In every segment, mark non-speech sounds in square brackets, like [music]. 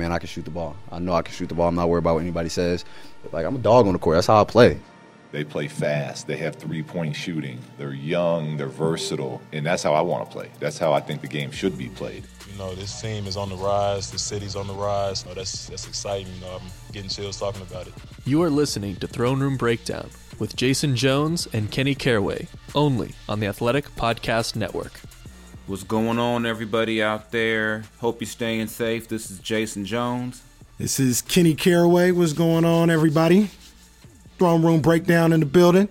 man, I can shoot the ball. I know I can shoot the ball. I'm not worried about what anybody says. Like I'm a dog on the court. That's how I play. They play fast. They have three point shooting. They're young. They're versatile. And that's how I want to play. That's how I think the game should be played. You know, this team is on the rise. The city's on the rise. Oh, that's, that's exciting. You know, I'm getting chills talking about it. You are listening to Throne Room Breakdown with Jason Jones and Kenny Caraway, only on the Athletic Podcast Network. What's going on, everybody out there? Hope you're staying safe. This is Jason Jones. This is Kenny Caraway. What's going on, everybody? Throne Room Breakdown in the building.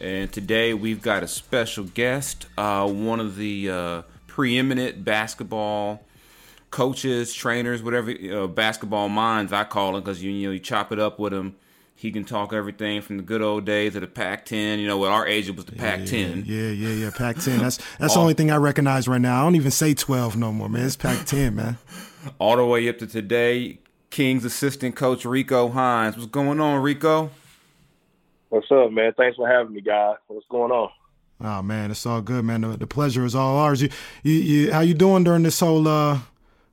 And today we've got a special guest, uh, one of the uh, preeminent basketball coaches, trainers, whatever uh, basketball minds I call him, because you, you know you chop it up with him. He can talk everything from the good old days of the Pac-10. You know, what our age it was the Pac-10. Yeah, yeah, yeah, Pac-10. That's [laughs] that's the only thing I recognize right now. I don't even say 12 no more, man. It's Pac-10, man. [laughs] All the way up to today, Kings assistant coach Rico Hines. What's going on, Rico? What's up, man? Thanks for having me, guys. What's going on? Oh man, it's all good, man. The, the pleasure is all ours. You, you, you, how you doing during this whole uh,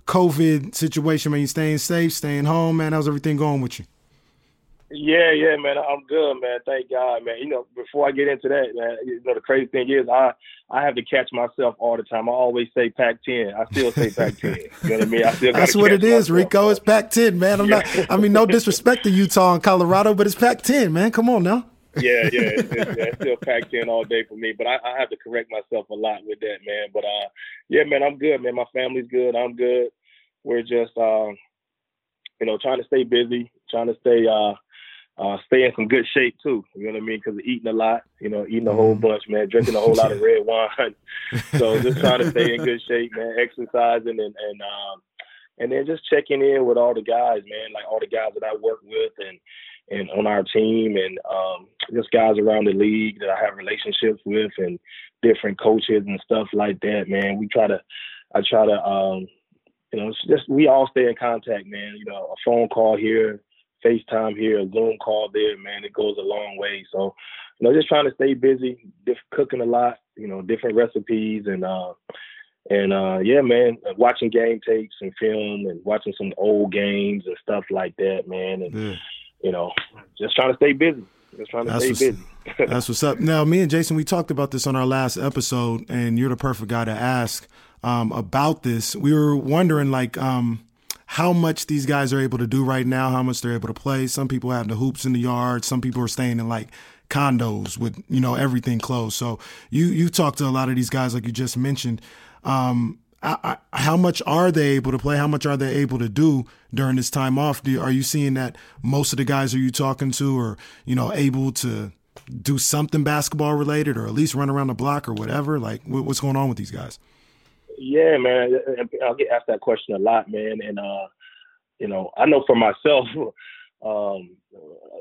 COVID situation, man? You staying safe, staying home, man? How's everything going with you? Yeah, yeah, man. I'm good, man. Thank God, man. You know, before I get into that, man, you know, the crazy thing is I I have to catch myself all the time. I always say Pac-10. I still say Pac-10. you know what I mean? I still That's what it is, Rico. It's Pac-10, man. I'm not. I mean, no disrespect to Utah and Colorado, but it's Pac-10, man. Come on now. yeah, yeah, it's, it's, it's still Pac-10 all day for me. But I, I have to correct myself a lot with that, man. But uh, yeah, man, I'm good, man. My family's good. I'm good. We're just, uh, you know, trying to stay busy, trying to stay. Uh, uh, stay in some good shape too. You know what I mean? Because eating a lot, you know, eating a whole bunch, man, drinking a whole lot of [laughs] red wine. [laughs] so just trying to stay in good shape, man, exercising and and um, and then just checking in with all the guys, man, like all the guys that I work with and and on our team and um, just guys around the league that I have relationships with and different coaches and stuff like that, man. We try to, I try to, um, you know, it's just we all stay in contact, man. You know, a phone call here FaceTime here, a Zoom call there, man, it goes a long way. So, you know, just trying to stay busy, diff- cooking a lot, you know, different recipes and uh and uh yeah, man, watching game tapes and film and watching some old games and stuff like that, man. And yeah. you know, just trying to stay busy. Just trying to that's stay busy. [laughs] that's what's up. Now, me and Jason, we talked about this on our last episode, and you're the perfect guy to ask um, about this. We were wondering, like, um, how much these guys are able to do right now, how much they're able to play. Some people have the hoops in the yard. Some people are staying in like condos with you know everything closed. So you you talk to a lot of these guys like you just mentioned. Um, I, I, how much are they able to play? How much are they able to do during this time off? Do, are you seeing that most of the guys are you talking to are you know able to do something basketball related or at least run around the block or whatever? Like what's going on with these guys? Yeah, man. I'll get asked that question a lot, man. And uh, you know, I know for myself, [laughs] um,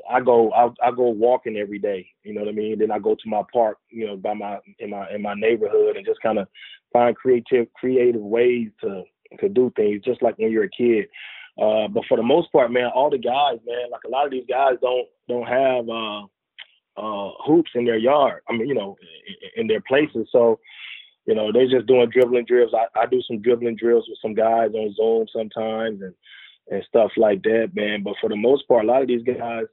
I go I, I go walking every day. You know what I mean? Then I go to my park, you know, by my in my in my neighborhood, and just kind of find creative creative ways to to do things, just like when you're a kid. Uh, but for the most part, man, all the guys, man, like a lot of these guys don't don't have uh, uh, hoops in their yard. I mean, you know, in, in their places. So you know, they're just doing dribbling drills. I, I do some dribbling drills with some guys on Zoom sometimes and and stuff like that, man. But for the most part, a lot of these guys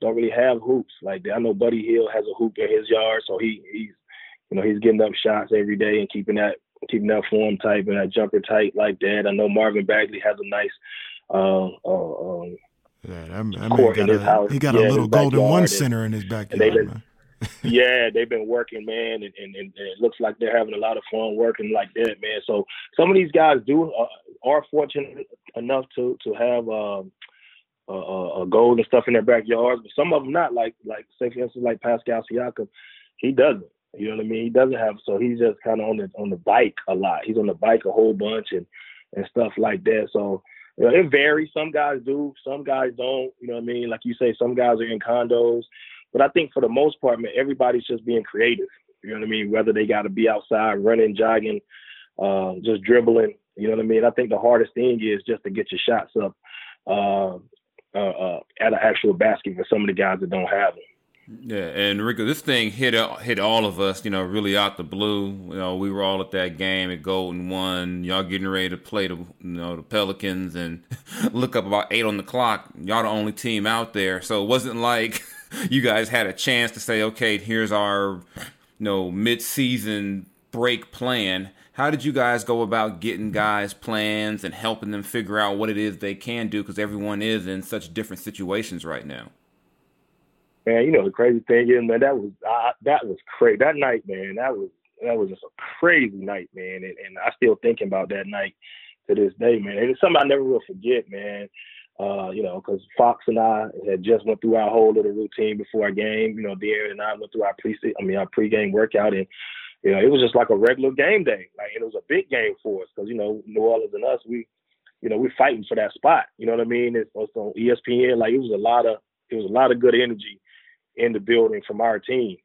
don't really have hoops. Like I know Buddy Hield has a hoop in his yard, so he he's you know he's getting up shots every day and keeping that keeping that form tight and that jumper tight like that. I know Marvin Bagley has a nice uh, uh, um, yeah, that, that court in his a, house. He got yeah, a little golden one center in his backyard. [laughs] yeah, they've been working, man, and, and, and, it looks like they're having a lot of fun working like that, man. So some of these guys do uh, are fortunate enough to to have um, uh, a gold and stuff in their backyards, but some of them not. Like like say for instance, like Pascal Siakam, he doesn't. You know what I mean? He doesn't have, so he's just kind of on the on the bike a lot. He's on the bike a whole bunch and and stuff like that. So you know, it varies. Some guys do, some guys don't. You know what I mean? Like you say, some guys are in condos. But I think for the most part, man, everybody's just being creative. You know what I mean? Whether they got to be outside running, jogging, uh, just dribbling. You know what I mean? I think the hardest thing is just to get your shots up uh, uh, uh, at an actual basket for some of the guys that don't have them. Yeah, and Rico, this thing hit hit all of us, you know, really out the blue. You know, we were all at that game at Golden One. Y'all getting ready to play the, you know, the Pelicans, and [laughs] look up about eight on the clock. Y'all the only team out there, so it wasn't like [laughs] you guys had a chance to say, okay, here's our, you know, mid-season break plan. How did you guys go about getting guys plans and helping them figure out what it is they can do? Because everyone is in such different situations right now man, you know the crazy thing is, man, that was that was crazy. That night, man, that was that was just a crazy night, man, and, and I still thinking about that night to this day, man. And it's something I never will forget, man. Uh, you know, because Fox and I had just went through our whole little routine before our game. You know, De'Aaron and I went through our pre I mean our pregame workout, and you know it was just like a regular game day. Like it was a big game for us because you know New Orleans and us, we, you know, we're fighting for that spot. You know what I mean? It's, it's on ESPN. Like it was a lot of it was a lot of good energy in the building from our team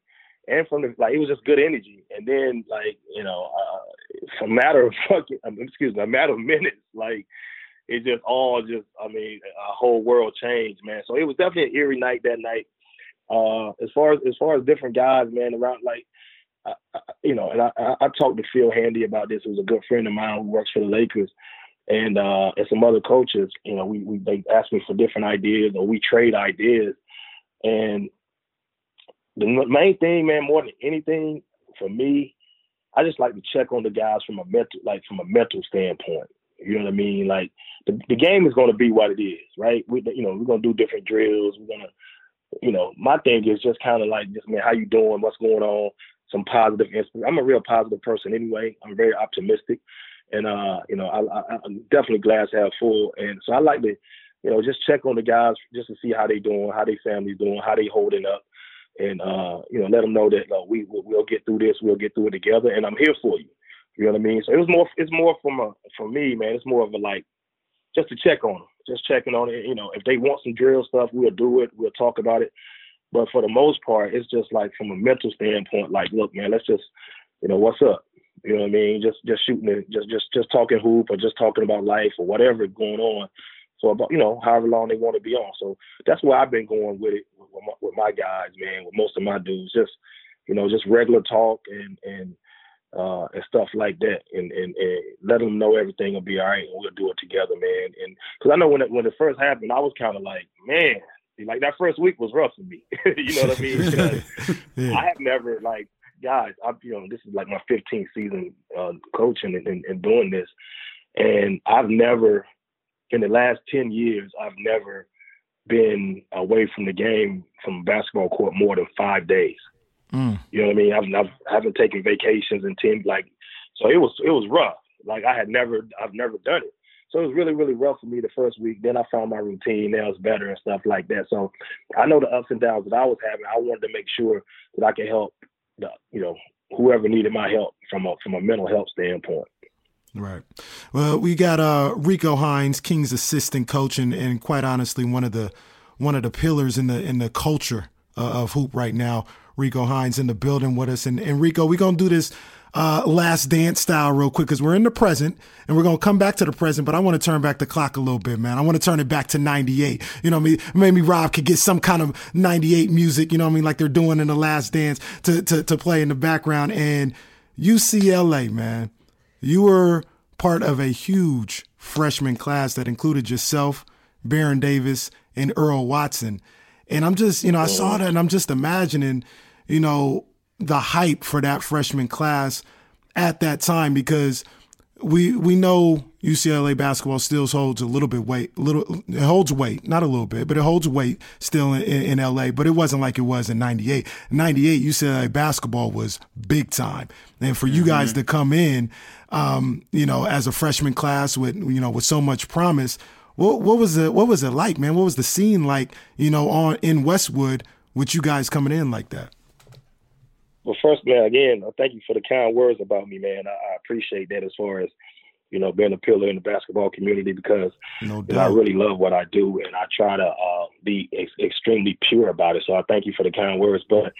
and from the like it was just good energy. And then like you know, uh, a matter of fucking excuse me, a matter of minutes, like it just all just I mean a whole world changed, man. So it was definitely an eerie night that night. Uh, as far as as far as different guys, man, around like. I, I, you know, and I, I, I talked to Phil Handy about this. It was a good friend of mine who works for the Lakers, and uh, and some other coaches. You know, we, we they asked me for different ideas, or we trade ideas, and the main thing, man, more than anything for me, I just like to check on the guys from a mental, like from a mental standpoint. You know what I mean? Like the, the game is going to be what it is, right? We, you know, we're going to do different drills. We're going to, you know, my thing is just kind of like, just man, how you doing? What's going on? Some positive. I'm a real positive person anyway. I'm very optimistic, and uh, you know, I, I'm definitely glass half full, and so I like to, you know, just check on the guys just to see how they doing, how they families doing, how they holding up and uh, you know, let them know that uh, we we'll get through this, we'll get through it together, and I'm here for you. You know what I mean? So it was more, it's more from a, for me, man. It's more of a like, just to check on them, just checking on it. You know, if they want some drill stuff, we'll do it, we'll talk about it. But for the most part, it's just like from a mental standpoint, like, look, man, let's just, you know, what's up? You know what I mean? Just just shooting it, just just just talking hoop or just talking about life or whatever going on. So about you know however long they want to be on. So that's where I've been going with it with my, with my guys, man. With most of my dudes, just you know just regular talk and and uh, and stuff like that, and, and and let them know everything will be all right, and we'll do it together, man. And because I know when it when it first happened, I was kind of like, man, like that first week was rough for me. [laughs] you know what I mean? [laughs] yeah. I have never like guys. I you know this is like my 15th season uh, coaching and, and, and doing this, and I've never in the last 10 years, I've never been away from the game from basketball court more than five days. Mm. You know what I mean? I've, I've I haven't taken vacations in ten like, so it was it was rough. Like I had never I've never done it. So it was really really rough for me the first week. Then I found my routine. Now it's better and stuff like that. So I know the ups and downs that I was having. I wanted to make sure that I could help the you know whoever needed my help from a from a mental health standpoint. Right. Well, we got uh, Rico Hines, King's assistant coach, and, and quite honestly, one of the one of the pillars in the in the culture uh, of hoop right now. Rico Hines in the building with us, and, and Rico, we're gonna do this uh, last dance style real quick because we're in the present and we're gonna come back to the present. But I want to turn back the clock a little bit, man. I want to turn it back to '98. You know, I mean, maybe Rob could get some kind of '98 music. You know, I mean, like they're doing in the last dance to to to play in the background. And UCLA, man you were part of a huge freshman class that included yourself, Baron Davis, and Earl Watson. And I'm just, you know, I saw that and I'm just imagining, you know, the hype for that freshman class at that time because we we know UCLA basketball still holds a little bit weight, little it holds weight, not a little bit, but it holds weight still in, in, LA. But it wasn't like it was in '98. '98 UCLA basketball was big time, and for mm-hmm. you guys mm-hmm. to come in, um, you know, as a freshman class with you know with so much promise, what what was it? What was it like, man? What was the scene like? You know, on in Westwood with you guys coming in like that. Well, first, man, again, thank you for the kind words about me, man. I, I appreciate that as far as you know, being a pillar in the basketball community because no I really love what I do and I try to uh, be ex- extremely pure about it. So I thank you for the kind words. But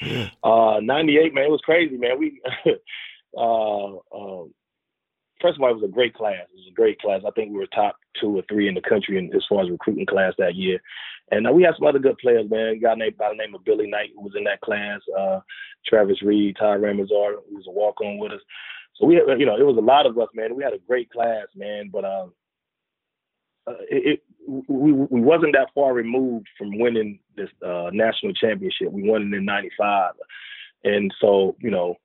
uh, 98, man, it was crazy, man. We, [laughs] uh, um, first of all, it was a great class. It was a great class. I think we were top two or three in the country in, as far as recruiting class that year. And uh, we had some other good players, man. A guy named by the name of Billy Knight who was in that class. Uh, Travis Reed, Ty Ramazar, who was a walk on with us. So we, had, you know, it was a lot of us, man. We had a great class, man. But um, uh, it, it we we wasn't that far removed from winning this uh, national championship. We won it in '95, and so you know,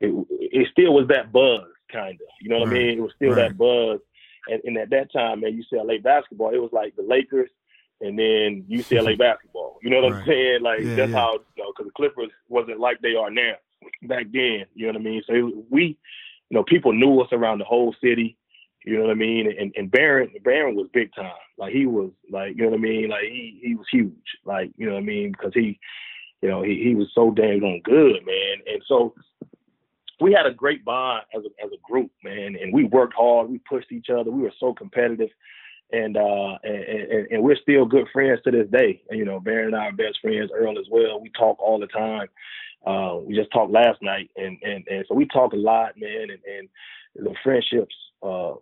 it, it still was that buzz, kind of. You know what right. I mean? It was still right. that buzz. And, and at that time, man, UCLA basketball, it was like the Lakers and then UCLA [laughs] basketball. You know what right. I'm saying? Like yeah, that's yeah. how you know because the Clippers wasn't like they are now back then. You know what I mean? So we, you know, people knew us around the whole city. You know what I mean? And and Baron Baron was big time. Like he was like you know what I mean? Like he he was huge. Like you know what I mean? Because he, you know, he he was so dang on good, man. And so we had a great bond as a as a group, man. And we worked hard. We pushed each other. We were so competitive and uh and, and, and, we're still good friends to this day. And, you know, Baron and I are best friends, Earl as well. We talk all the time. Uh, we just talked last night, and and and so we talk a lot, man. And and the friendships, uh,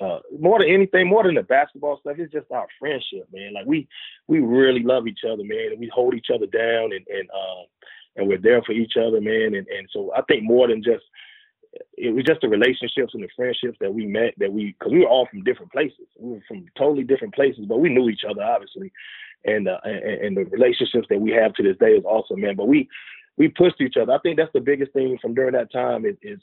uh, more than anything, more than the basketball stuff, it's just our friendship, man. Like we we really love each other, man, and we hold each other down, and and uh, and we're there for each other, man. And and so I think more than just it was just the relationships and the friendships that we met that we because we were all from different places. We were from totally different places but we knew each other obviously. And uh, and, and, the relationships that we have to this day is awesome man. But we we pushed each other. I think that's the biggest thing from during that time is, is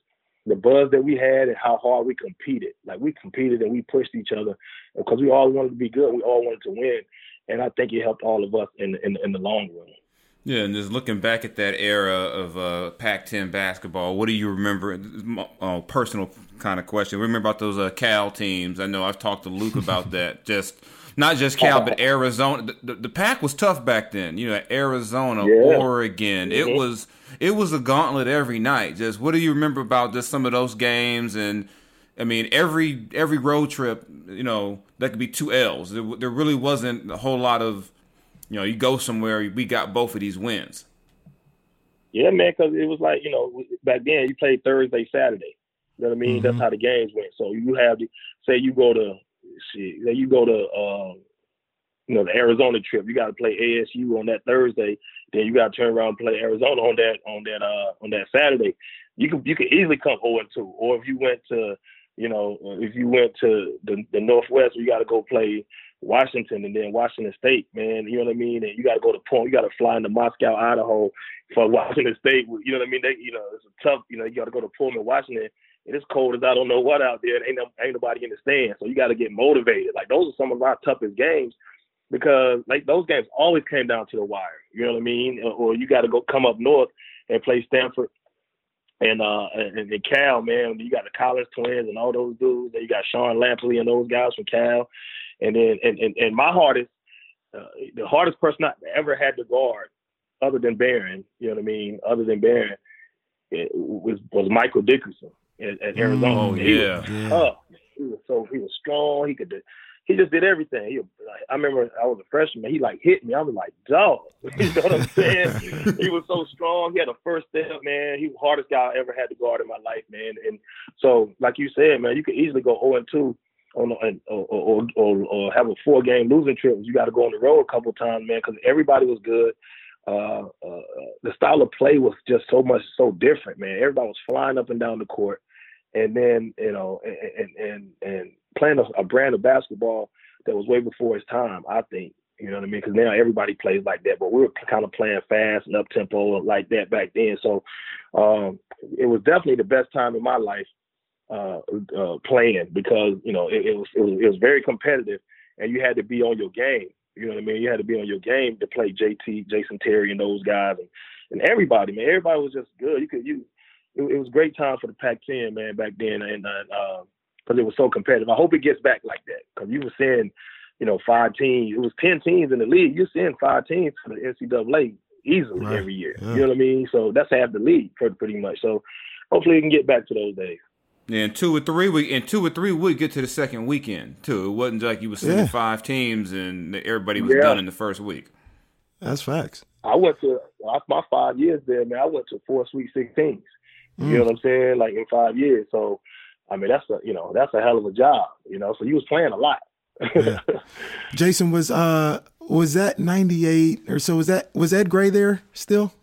the buzz that we had and how hard we competed. Like we competed and we pushed each other because we all wanted to be good. We all wanted to win. And i think it helped all of us in in, in the long run yeah, and just looking back at that era of uh, Pac-10 basketball, what do you remember? Uh, personal kind of question. Remember about those uh, Cal teams? I know I've talked to Luke about [laughs] that. Just not just Cal, but Arizona. The, the, the, Pac was tough back then. You know, Arizona, yeah. Oregon. It was it was a gauntlet every night. Just what do you remember about just some of those games? And I mean, every every road trip, you know, that could be two L's. There, there really wasn't a whole lot of you know, you go somewhere, we got both of these wins. Yeah, man, because it was like you know back then you played Thursday, Saturday. You know what I mean? Mm-hmm. That's how the games went. So you have to say you go to see, you go to uh, you know the Arizona trip. You got to play ASU on that Thursday. Then you got to turn around and play Arizona on that on that uh on that Saturday. You could you could easily come 0 and 2. Or if you went to you know if you went to the the Northwest, you got to go play Washington and then Washington State, man. You know what I mean? And you got to go to point. You got to fly into Moscow, Idaho, for Washington State. You know what I mean? They, you know, it's a tough. You know, you got to go to Pullman, Washington. And it's cold as I don't know what out there. ain't no, ain't nobody in the stand. So you got to get motivated. Like those are some of our toughest games because like those games always came down to the wire. You know what I mean? Or, you got to go come up north and play Stanford and uh and, and Cal, man. You got the Collins twins and all those dudes. Then you got Sean Lampley and those guys from Cal. And then and, and, and my hardest uh, the hardest person I ever had to guard, other than Baron, you know what I mean, other than Baron, was was Michael Dickerson at, at Arizona. Oh yeah, he was, uh, he was so he was strong. He could he just did everything. He, like, I remember I was a freshman. He like hit me. I was like, dog. [laughs] you know what I'm saying? he was so strong. He had a first step, man. He was the hardest guy I ever had to guard in my life, man. And so, like you said, man, you could easily go 0 and 2 on or, or, or, or have a four game losing trip. You got to go on the road a couple times, man, because everybody was good. Uh, uh, the style of play was just so much so different, man. Everybody was flying up and down the court, and then you know, and and and playing a, a brand of basketball that was way before its time. I think you know what I mean? Because now everybody plays like that, but we were kind of playing fast and up tempo like that back then. So um, it was definitely the best time in my life uh, uh, playing because you know it, it, was, it was it was very competitive, and you had to be on your game. You know what I mean? You had to be on your game to play JT, Jason Terry, and those guys, and, and everybody, man. Everybody was just good. You could you. It, it was a great time for the Pac-10, man, back then, and because uh, it was so competitive. I hope it gets back like that because you were seeing, you know, five teams. It was ten teams in the league. You're seeing five teams for the NCAA easily right. every year. Yeah. You know what I mean? So that's half the league pretty much. So hopefully we can get back to those days. And two or three we in two or three would get to the second weekend too. It wasn't like you were sending yeah. five teams and everybody was yeah. done in the first week. That's facts. I went to my five years there, man. I went to four Sweet Sixteens. Mm. You know what I'm saying? Like in five years. So I mean, that's a you know that's a hell of a job. You know, so you was playing a lot. Yeah. [laughs] Jason was uh was that ninety eight or so? Was that was Ed Gray there still?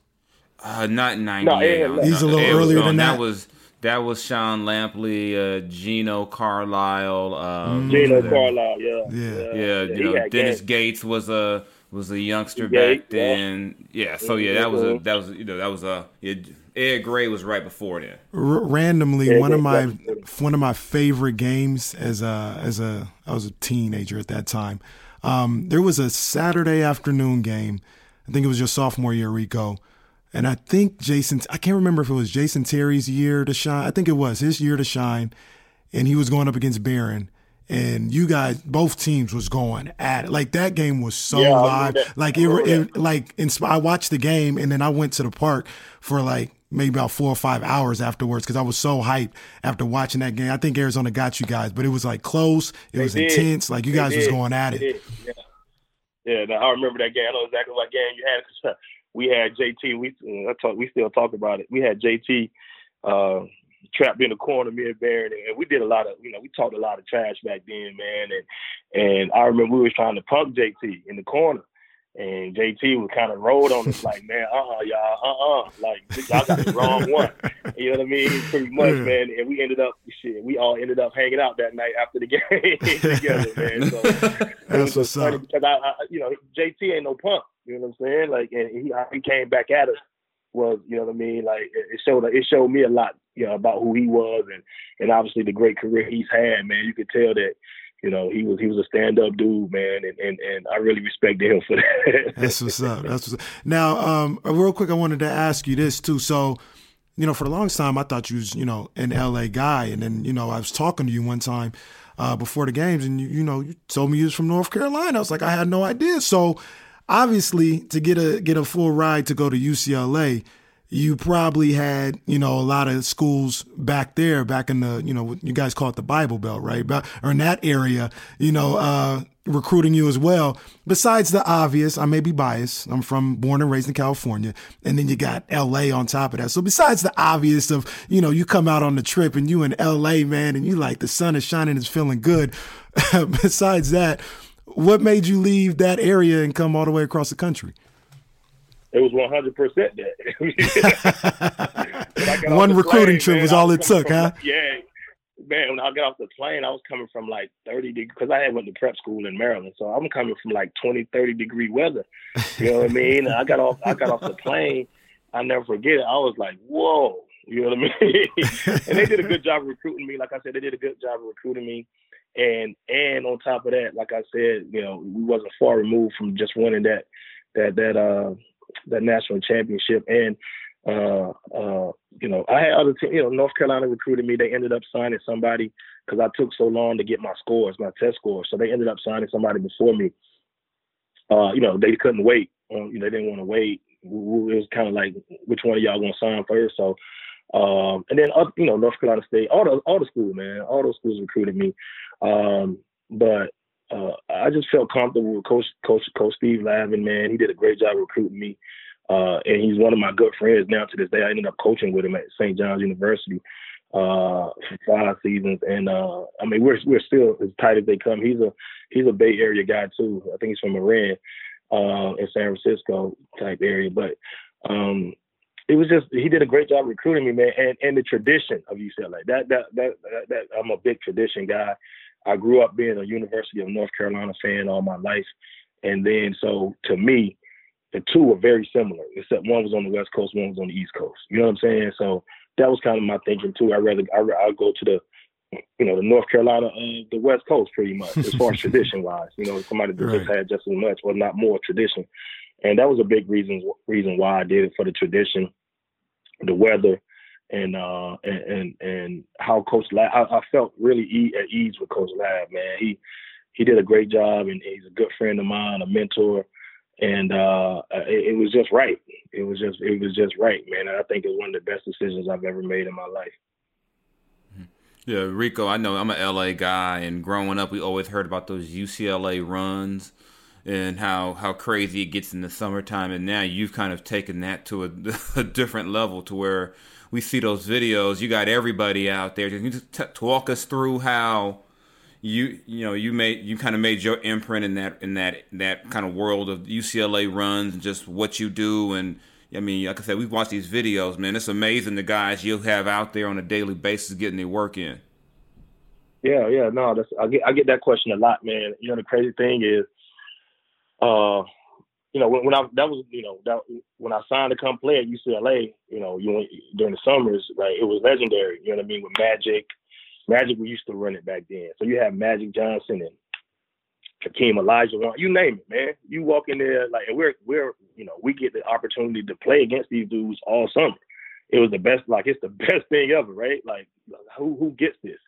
Uh, not ninety eight. No, He's a little earlier than that. That was that was Sean Lampley, uh, Geno Carlisle. Um, Geno Carlisle, yeah, Yeah. yeah, yeah, you know had Dennis game. Gates was a was a youngster Gates, back then. Yeah, so yeah, that was a that was you know that was a yeah, Ed Gray was right before then. R- randomly, Yeah, one of my definitely. one of my favorite games as a as a I was a teenager at that time. Um, there was a Saturday afternoon game. I think it was your sophomore year, Rico. And I think Jason, I can't remember if it was Jason Terry's year to shine. I think it was his year to shine. And he was going up against Baron. And you guys, both teams was going at it. Like that game was so Yeah, live. Like it, it like insp- I watched the game and then I went to the park for like maybe about four or five hours afterwards because I was so hyped after watching that game. I think Arizona got you guys, but it was like close. It was did. intense. Like you They guys was going at it. Yeah, yeah. No, I remember that game. I know exactly what game you had. Uh, we had JT. We I talk, we still talk about it. We had JT uh, trapped in the corner, me and Barrett, and we did a lot of you know we talked a lot of trash back then, man. And and I remember we was trying to punk JT in the corner. And JT was kind of rolled on us like, man, uh uh-uh, uh, you all uh uh, like y'all got the wrong one. You know what I mean? Pretty much, man. And we ended up, shit, we all ended up hanging out that night after the game [laughs] together, man. So [laughs] it That's was what's funny up. because I, I, you know, JT ain't no punk. You know what I'm saying? Like, and he, he came back at us was, you know what I mean? Like, it it showed, it showed me a lot, you know, about who he was and, and obviously the great career he's had, man. You could tell that, you know, he was, he was a stand up dude, man. And, and, and I really respected him for that. [laughs] That's what's up. That's what's up. Now, um, real quick, I wanted to ask you this too. So, you know, for the longest time, I thought you was, you know, an LA guy, and then, you know, I was talking to you one time uh, before the games, and you, you know, you told me you was from North Carolina. I was like, I had no idea. So, obviously, to get a get a full ride to go to UCLA, you probably had, you know, a lot of schools back there, back in the, you know, you guys call it the Bible Belt, right? But, or in that area, you know, uh, recruiting you as well. Besides the obvious, I may be biased. I'm from born and raised in California. And then you got LA on top of that. So besides the obvious of, you know, you come out on the trip and you in LA, man, and you like the sun is shining, it's feeling good. [laughs] besides that, what made you leave that area and come all the way across the country? It was 100 percent that. [laughs] One recruiting trip was all it took, huh? Yeah, man. When I got off the plane, I was coming from like 30 degrees because I had went to prep school in Maryland, so I'm coming from like 20, 30 degree weather. You know what I mean? And I got off. I got off the plane. I never forget it. I was like, whoa. You know what I mean? [laughs] and they did a good job of recruiting me. Like I said, they did a good job of recruiting me. And and on top of that, like I said, you know, we wasn't far removed from just winning that that that uh that national championship. And uh uh you know, I had other teams. You know, North Carolina recruited me. They ended up signing somebody because I took so long to get my scores, my test scores. So they ended up signing somebody before me. Uh, you know, they couldn't wait. Um, you know, they didn't want to wait. It was kind of like, which one of y'all gonna sign first? So, um, and then other, you know, North Carolina State, all the all the schools, man, all those schools recruited me. Um, but uh, I just felt comfortable with Coach Coach Coach Steve Lavin, man. He did a great job recruiting me, uh, and he's one of my good friends now to this day. I ended up coaching with him at St. John's University uh, for five seasons, and uh, I mean we're we're still as tight as they come. He's a he's a Bay Area guy too. I think he's from Marin, uh, in San Francisco type area, but. Um, it was just he did a great job recruiting me, man, and, and the tradition of UCLA. That, that that that that I'm a big tradition guy. I grew up being a University of North Carolina fan all my life, and then so to me, the two were very similar, except one was on the West Coast, one was on the East Coast. You know what I'm saying? So that was kind of my thinking too. I rather I I go to the you know the North Carolina uh, the West Coast pretty much as far as [laughs] tradition wise. You know somebody that just had just as much or not more tradition, and that was a big reason reason why I did it for the tradition, the weather, and uh and and, and how Coach Lav I, I felt really e- at ease with Coach Lav, man. He he did a great job, and he's a good friend of mine, a mentor, and uh it, it was just right. It was just it was just right, man. I think it's one of the best decisions I've ever made in my life. Yeah, Rico, I know I'm an LA guy, and growing up, we always heard about those UCLA runs. And how how crazy it gets in the summertime. And now you've kind of taken that to a, [laughs] a different level to where we see those videos. You got everybody out there. Can you just t- walk us through how you you know you made you kind of made your imprint in that in that that kind of world of UCLA runs and just what you do and I mean like I said we've watched these videos man it's amazing the guys you have out there on a daily basis getting their work in. Yeah, yeah, no, that's I get I get that question a lot, man. You know the crazy thing is, uh, you know when, when I that was you know that when I signed to come play at UCLA, you know you during the summers, right? It was legendary. You know what I mean with Magic, Magic we used to run it back then. So you have Magic Johnson and Hakeem Olajuwon, you name it, man. You walk in there like we're we're you know we get the opportunity to play against these dudes all summer. It was the best, like it's the [laughs] best thing ever, right? Like who who gets this?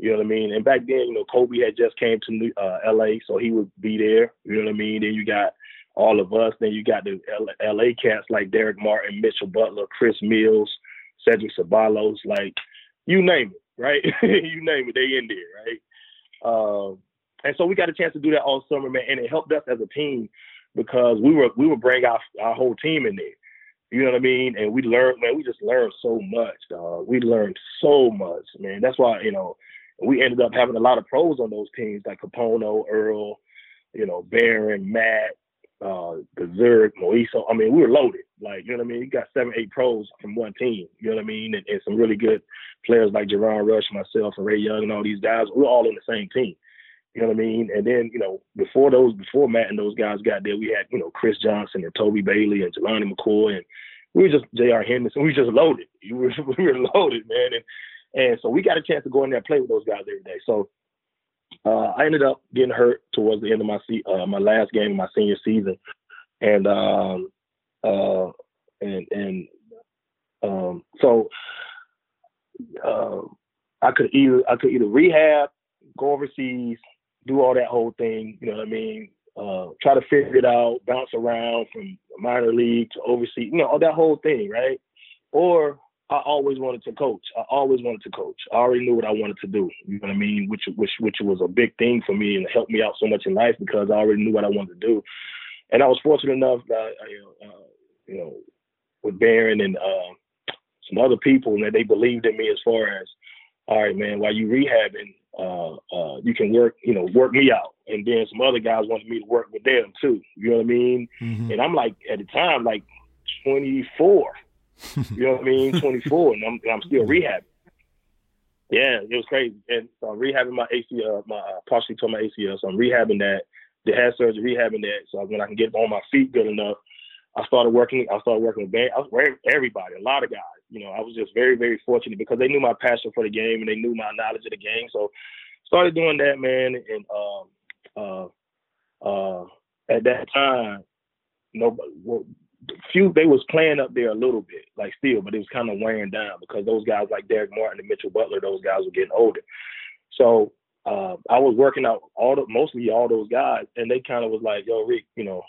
You know what I mean? And back then, you know, Kobe had just came to uh, L.A., so he would be there. You know what I mean? Then you got all of us. Then you got the L.A. cats like Darrick Martin, Mitchell Butler, Chris Mills, Cedric Ceballos, like you name it, right? [laughs] you name it, they in there, right? Um, and so we got a chance to do that all summer, man, and it helped us as a team because we were we would bring our our whole team in there. You know what I mean? And we learned, man. We just learned so much, dog. We learned so much, man. That's why you know we ended up having a lot of pros on those teams like Kapono, Earl, you know, Baron, Matt, uh, Moiso. I mean, we were loaded. Like, you know what I mean? You got seven, eight pros from one team. You know what I mean? And, and some really good players like JaRon Rush, myself, and Ray Young, and all these guys. We are all on the same team. You know what I mean? And then, you know, before those, before Matt and those guys got there, we had, you know, Chris Johnson and Toby Bailey and Jelani McCoy, and we were just J.R. Henderson. We were just loaded. [laughs] We were, we were loaded, man. And and so we got a chance to go in there and play with those guys every day. So uh, I ended up getting hurt towards the end of my se- uh, my last game of my senior season, and um, uh, and and um, so uh, I could either I could either rehab, go overseas, do all that whole thing. You know what I mean? Uh, try to figure it out, bounce around from minor league to overseas. You know, all that whole thing, right? Or I always wanted to coach. I always wanted to coach. I already knew what I wanted to do. You know what I mean? Which which which was a big thing for me and helped me out so much in life because I already knew what I wanted to do. And I was fortunate enough that uh, uh, you know with Baron and uh, some other people that they believed in me as far as all right, man, while you rehabbing, uh, uh, you can work, you know, work me out. And then some other guys wanted me to work with them too. You know what I mean? Mm-hmm. And I'm like at the time like 24 [laughs] you know what I mean? 24, and I'm, I'm still rehabbing. Yeah, it was crazy. And so I'm rehabbing my ACL, my uh, partially tore my ACL. So I'm rehabbing that. They had surgery, rehabbing that. So when I can get on my feet good enough, I started working. I started working with band. I was everybody, a lot of guys. You know, I was just very, very fortunate because they knew my passion for the game and they knew my knowledge of the game. So started doing that, man. And um, uh, uh, at that time, nobody, few they was playing up there a little bit, like still, but it was kind of wearing down because those guys like Darrick Martin and Mitchell Butler, those guys were getting older. So uh, I was working out all the mostly all those guys, and they kind of was like, "Yo, Rick, you know,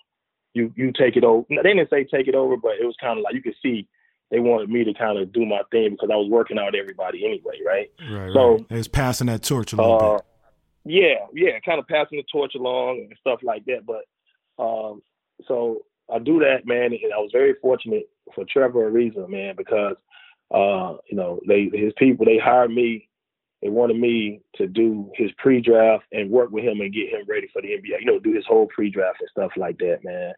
you you take it over." They didn't say take it over, but it was kind of like you could see they wanted me to kind of do my thing because I was working out everybody anyway, right? Right. So right. it was passing that torch a little uh, bit. Yeah, yeah, kind of passing the torch along and stuff like that. But um, so I do that, man, and I was very fortunate for Trevor Ariza, man, because uh, you know, they his people they hired me. They wanted me to do his pre-draft and work with him and get him ready for the NBA. You know, do his whole pre-draft and stuff like that, man.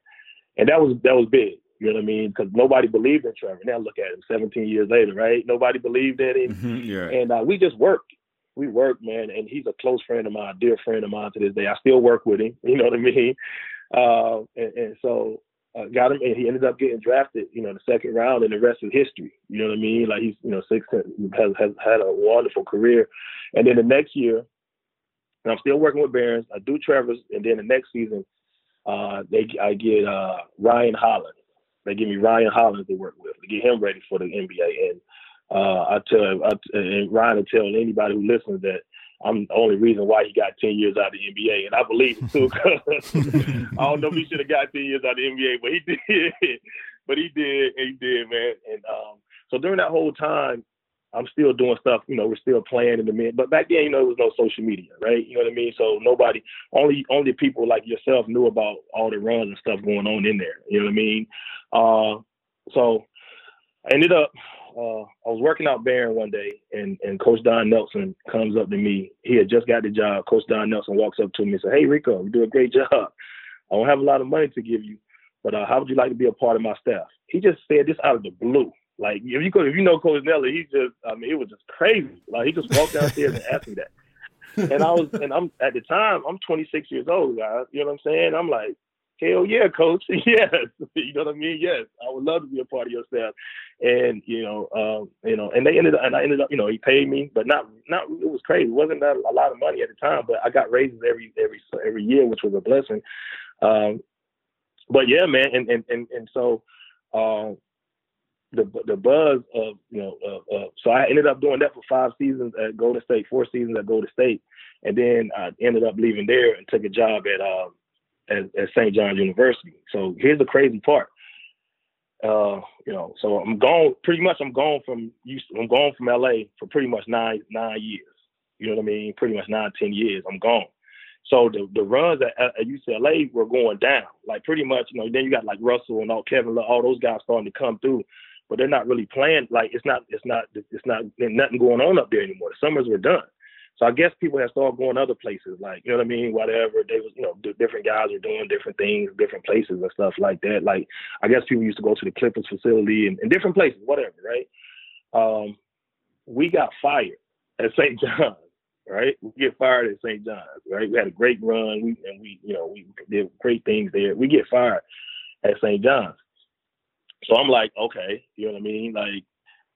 And that was that was big. You know what I mean? Because nobody believed in Trevor. Now look at him, 17 years later, right? Nobody believed in him, mm-hmm, yeah. and uh, we just worked. We worked, man, and he's a close friend of mine, dear friend of mine to this day. I still work with him. [laughs] You know what I mean? Uh, and, and so uh, got him, and he ended up getting drafted, you know, in the second round, and the rest is history. You know what I mean? Like he's, you know, six has has had a wonderful career, and then the next year, I'm still working with Barons. I do Trevor's, and then the next season, uh, they I get uh, Ryan Hollins. They give me Ryan Hollins to work with to get him ready for the NBA, and uh, I tell I, and Ryan will tell anybody who listens that I'm the only reason why he got 10 years out of the NBA. And I believe it too. [laughs] I don't know if he should have got 10 years out of the NBA, but he [laughs] did. but he did, and he did, man. And um, so during that whole time, I'm still doing stuff. You know, we're still playing in the mid. But back then, you know, there was no social media, right? You know what I mean? So nobody, only only people like yourself knew about all the runs and stuff going on in there. You know what I mean? Uh, so I ended up. Uh, I was working out Baron one day, and and Coach Don Nelson comes up to me. He had just got the job. Coach Don Nelson walks up to me and says, "Hey Rico, you do a great [laughs] job. I don't have a lot of money to give you, but uh, how would you like to be a part of my staff?" He just said this out of the blue. Like if you could, if you know Coach Nelly, he just I mean it was just crazy. Like he just walked downstairs and asked me that. [laughs] And I was and I'm at the time I'm 26 years old, guys. You know what I'm saying? I'm like, hell yeah, coach. [laughs] yes. you know what I mean? Yes. I would love to be a part of your staff. And, you know, um, you know, and they ended up and I ended up, you know, he paid me, but not not it was crazy. It wasn't that a lot of money at the time, but I got raises every every every year, which was a blessing. Um but yeah, man, and and and, and so um the the buzz of you know so I ended up doing that for five seasons at Golden State, four seasons at Golden State, and then I ended up leaving there and took a job at uh, at, at St. John's University. So here's the crazy part. Uh, you know, so I'm gone. Pretty much, I'm gone from I'm gone from LA for pretty much nine nine years. You know what I mean? Pretty much nine ten years. I'm gone. So the the runs at, at UCLA were going down. Like pretty much, you know. Then you got like Russell and all Kevin, all those guys starting to come through but they're not really playing. Like it's not, it's not, it's not nothing going on up there anymore. The summers were done. So I guess people have started going other places, like you know what I mean, whatever. They was, you know, different guys are doing different things, different places and stuff like that. Like I guess people used to go to the Clippers facility and, and different places, whatever, right? Um, we got fired at St. John's, right? We get fired at St. John's, right? We had a great run, we and we, you know, we did great things there. We get fired at St. John's. So I'm like, okay, you know what I mean? Like,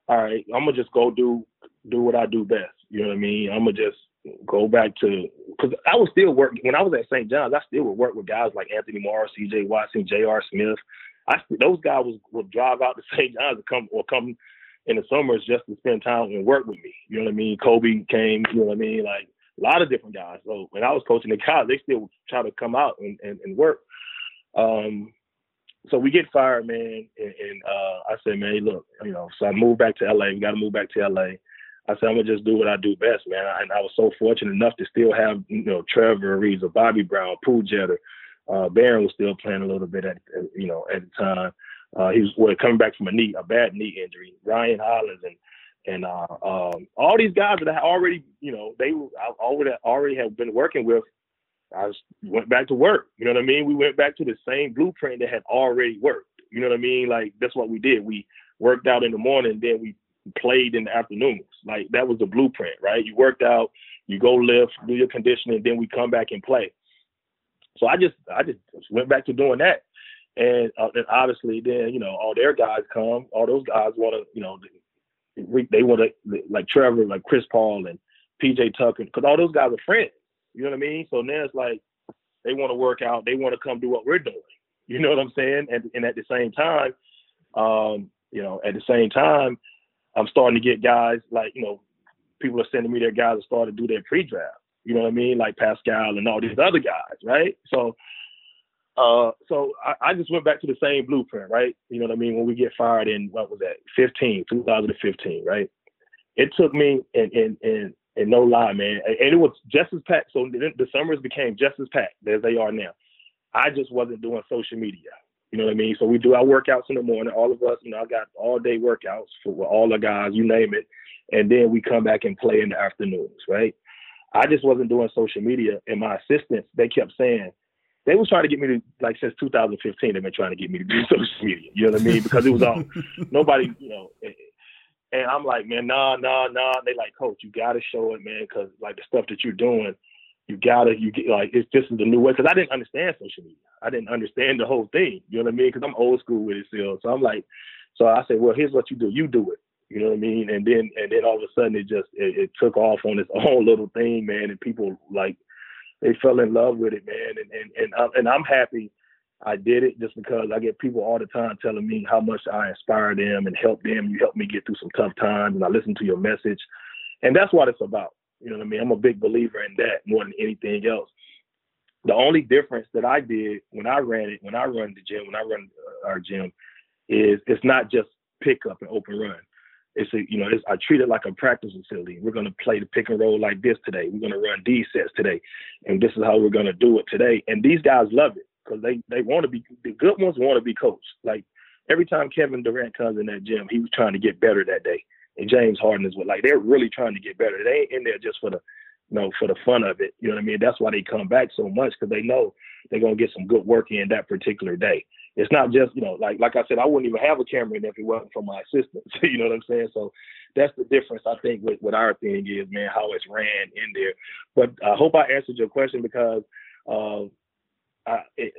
all right, I'm gonna just go do do what I do best. You know what I mean? I'm gonna just go back to because I was still working when I was at St. John's. I still would work with guys like Anthony Morris, C.J. Watson, J.R. Smith. I those guys was, would drive out to [laughs] St. John's to come or come in the summers just to spend time and work with me. You know what I mean? Kobe came. You know what I mean? Like a lot of different guys. So when I was coaching the guys, they still try to come out and, and, and work. Um, so we get fired, man, and, and uh, I said, man, look, you know, so I moved back to LA. We got to move back to LA. I said, I'm gonna just do what I do best, man. And I was so fortunate enough to still have, you know, Trevor Ariza, Bobby Brown, Pooh Jeter. Uh, was still playing a little bit at, you know, at the time. Uh, he was well, coming back from a knee, a bad knee injury. Ryan Hollins and and uh, um, all these guys that I already, you know, they I already already have been working with I went back to work. You know what I mean? We went back to the same blueprint that had already worked. You know what I mean? Like that's what we did. We worked out in the morning, then we played in the afternoons. Like that was the blueprint, right? You worked out, you go lift, do your conditioning, then we come back and play. So I just I just went back to doing that, and, uh, and obviously then you know all their guys come, all those guys want to you know they want to like Trevor, like Chris Paul and PJ Tucker, because all those guys are friends. You know what I mean? So now it's like they want to work out, they want to come do what we're doing. You know what I'm saying? And and at the same time, um, you know, at the same time, I'm starting to get guys like, you know, people are sending me their guys to start to do their pre-draft. You know what I mean? Like Pascal and all these other guys, right? So uh, so I, I, just went back to the same blueprint, right? You know what I mean? When we get fired in what was that, 15, 2015, right? It took me and and and and no lie, man, and it was just as packed. So the summers became just as packed as they are now. I just wasn't doing social media. You know what I mean? So we do our workouts in the morning. All of us, you know, I got all day workouts for all the guys, you name it, and then we come back and play in the afternoons, right? I just wasn't doing social media, and my assistants they kept saying they was trying to get me to like since 2015 they've been trying to get me to do [laughs] social media. You know what I mean? Because it was all [laughs] nobody, you know, and I'm like, man, nah, nah, nah. They like, coach, you gotta show it, man, because like the stuff that you're doing, you gotta, you get like, it's just the new way. Because I didn't understand social media. I didn't understand the whole thing. You know what I mean? Because I'm old school with it still. So I'm like, so I said, well, here's what you do. You do it. You know what I mean? And then, and then all of a sudden, it just it, it took off on its [laughs] own little thing, man. And people like, they fell in love with it, man. And and and, uh, and I'm happy I did it just because I get people all the time telling me how much I inspire them and help them. You help me get through some tough times, and I listen to your message, and that's what it's about. You know what I mean? I'm a big believer in that more than anything else. The only difference that I did when I ran it, when I run the gym, when I run uh, our gym, is it's not just pick up and open run. it's a, you know, I treat it like a practice facility. We're going to play the pick and roll like this today. We're going to run these sets today, and this is how we're going to do it today. And these guys love it because they they want to be the good ones want to be coached. Like every time Kevin Durant comes in that gym, he was trying to get better that day. And James Harden is what like they're really trying to get better. They ain't in there just for the you know, for the fun of it. You know what I mean? That's why they come back so much because they know they're gonna get some good work in that particular day. It's not just, you know, like like I said, I wouldn't even have a camera in if it wasn't for my assistants. [laughs] you know what I'm saying? So that's the difference I think with what our thing is, man, how it's ran in there. But I hope I answered your question because uh, I, it,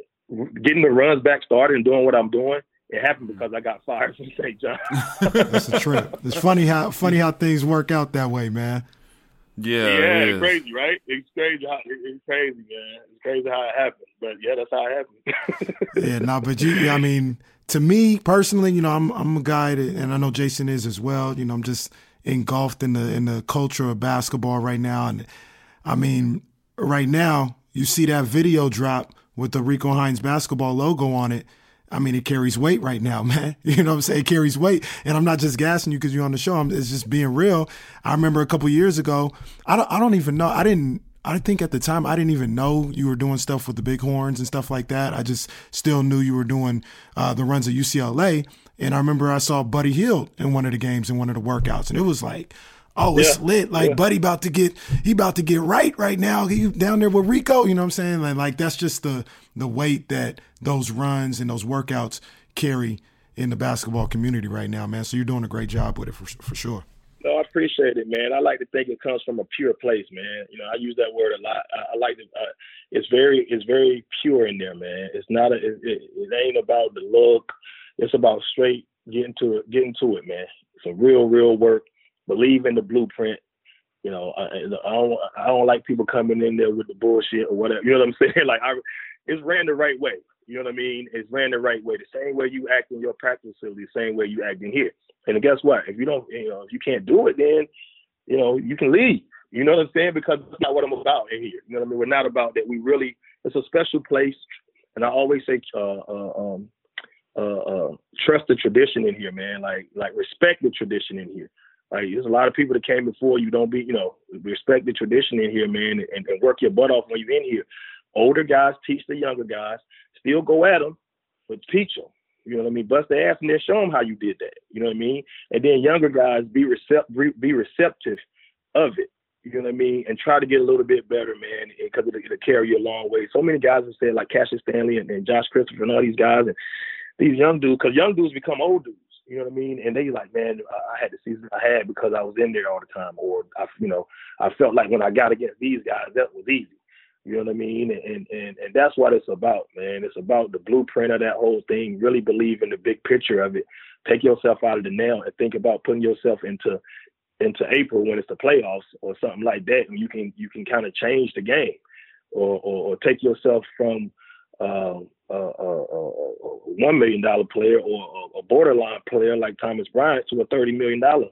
getting the runs back started and doing what I'm doing, it happened because I got fired from St. John. [laughs] That's a trip. It's funny how funny how things work out that way, man. Yeah, yeah, it it's is. crazy, right? It's crazy. How, it's crazy, man. It's crazy how it happened, but yeah, that's how it happened. [laughs] yeah, no, but you, I mean, to me personally, you know, I'm I'm a guy that, and I know Jason is as well. You know, I'm just engulfed in the in the culture of basketball right now, and I mean, right now you see that video drop with the Rico Hines basketball logo on it. I mean, it carries weight right now, [laughs] man. You know what I'm saying? It carries weight. And I'm not just gassing you because you're on the show. I'm, it's just being real. I remember a couple years ago, I don't, I don't even know. I didn't, I think at the time, I didn't even know you were doing stuff with the Bighorns and stuff like that. I just still knew you were doing uh, the runs at UCLA. And I remember I saw Buddy Hield in one of the games in one of the workouts. And it was like, oh, it's lit. Like Yeah. Buddy about to get he about to get right right now. He down there with Rico. You know what I'm saying? Like, like that's just the the weight that those runs and those workouts carry in the basketball community right now, man. So you're doing a great job with it for for sure. No, I appreciate it, man. I like to think it comes from a pure place, man. You know, I use that word a lot. I, I like to. Uh, it's very, it's very pure in there, man. It's not a. It, it, it ain't about the look. It's about straight getting to it, getting to it, man. Some real, real work. Believe in the blueprint. You know, I, I don't. I don't like people coming in there with the bullshit or whatever. You know what I'm [laughs] saying? Like, I, it's ran the right way. You know what I mean? It's ran the right way. The same way you act in your practice facility, the same way you act in here. And guess what? If you don't, you know, if you can't do it, then you know you can leave. You know what I'm saying? Because that's not what I'm about in here. You know what I mean? We're not about that. We really, it's a special place. And I always say, uh, uh, um, uh, uh, trust the tradition in here, man. Like, like respect the tradition in here. Like, there's a lot of people that came before you. Don't be, you know, respect the tradition in here, man, and, and work your butt off when you're in here. Older guys teach the younger guys. Still go at them, but teach them. You know what I mean? Bust their ass and then show them how you did that. You know what I mean? And then younger guys be recept- be receptive of it. You know what I mean? And try to get a little bit better, man, because it'll, it'll carry you a long way. So many guys have said, like Cassius Stanley and, and Josh Christopher and all these guys, and these young dudes, because young dudes become old dudes. You know what I mean? And they like, man, I, had the season I had because I was in there all the time, or I, you know, I felt like when I got against these guys, that was easy. You know what I mean? And and and that's what it's about, man. It's about the blueprint of that whole thing. Really believe in the big picture of it. Take yourself out of the now and think about putting yourself into into April when it's the playoffs or something like that, and you can you can kind of change the game, or or, or take yourself from uh, a, a, a, one million dollar player or a, a borderline player like Thomas Bryant to a thirty million dollar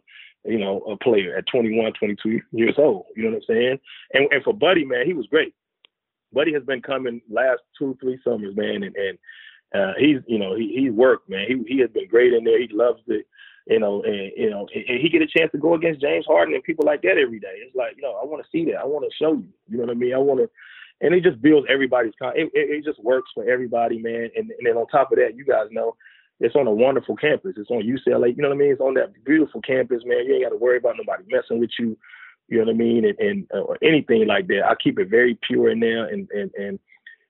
you know, a player at 21, 22 years old. You know what I'm saying? And and for Buddy, man, he was great. Buddy has been coming last two, three summers, man, and and uh, he's you know he he worked, man. He he has been great in there. He loves it, you know, and you know, and, and he get a chance to go against James Harden and people like that every day. It's like, you know, I want to see that. I want to show you. You know what I mean? I want to. And it just builds everybody's con. It, it, it just works for everybody, man. And, and then on top of that, you guys know it's on a wonderful campus. It's on UCLA. You know what I mean? It's on that beautiful campus, man. You ain't got to worry about nobody messing with you. You know what I mean? And, and uh, or anything like that. I keep it very pure in there. And and and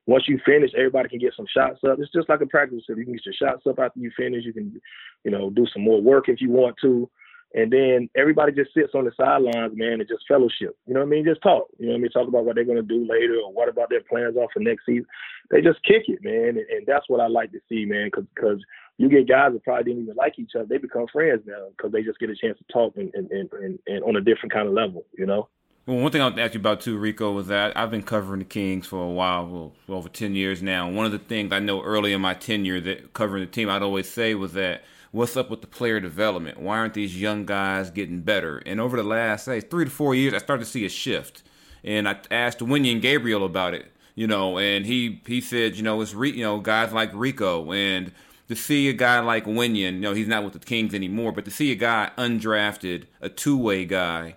once you finish, everybody can get some shots up. It's just like a practice. If you can get your shots up after you finish. You can, you know, do some more work if you want to. And then everybody just sits on the sidelines, man, and just fellowship. You know what I mean? Just talk. You know what I mean? Talk about what they're going to do later or what about their plans are for next season. They just kick it, man. And, and that's what I like to see, man, because you get guys that probably didn't even like each other. They become friends now because they just get a chance to talk and, and, and, and, on a different kind of level, you know? Well, one thing I'll ask you about too, Rico, was that I've been covering the Kings for a while, well, over ten years now. One of the things I know early in my tenure that covering the team, I'd always say was that, "What's up with the player development? Why aren't these young guys getting better?" And over the last, say, three to four years, I started to see a shift. And I asked Wenyen Gabriel about it, you know, and he he said, you know, it's re, you know guys like Rico and to see a guy like Wenyen, you know, he's not with the Kings anymore, but to see a guy undrafted, a two way guy,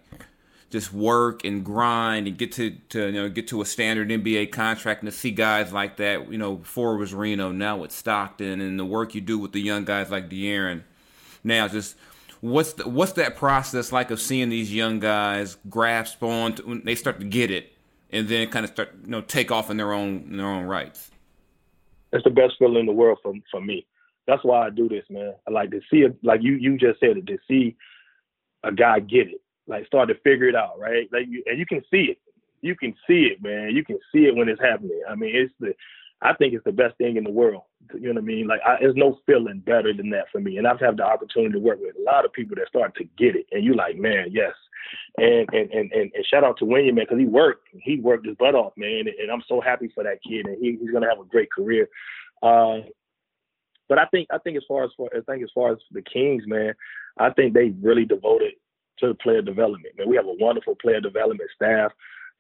just work and grind and get to, to you know get to a standard NBA contract and to see guys like that, you know, before it was Reno, now it's Stockton and the work you do with the young guys like De'Aaron. Now just what's the, what's that process like of seeing these young guys grasp on to, when they start to get it and then kind of start you know take off in their own in their own rights? It's the best feeling in the world for for me. That's why I do this, man. I like to see it, like you you just said it, to see a guy get it, like start to figure it out, right? Like you, and you can see it. You can see it, man. You can see it when it's happening. I mean, it's the I think it's the best thing in the world. You know what I mean? Like, I, there's no feeling better than that for me. And I've had the opportunity to work with a lot of people that start to get it, and you like, man, yes. And and and and, and shout out to William, man, because he worked. He worked his butt off, man. And I'm so happy for that kid, and he, he's gonna have a great career. Uh, but I think I think as far as for I think as far as the Kings, man, I think they really devoted to player development. Man, we have a wonderful player development staff.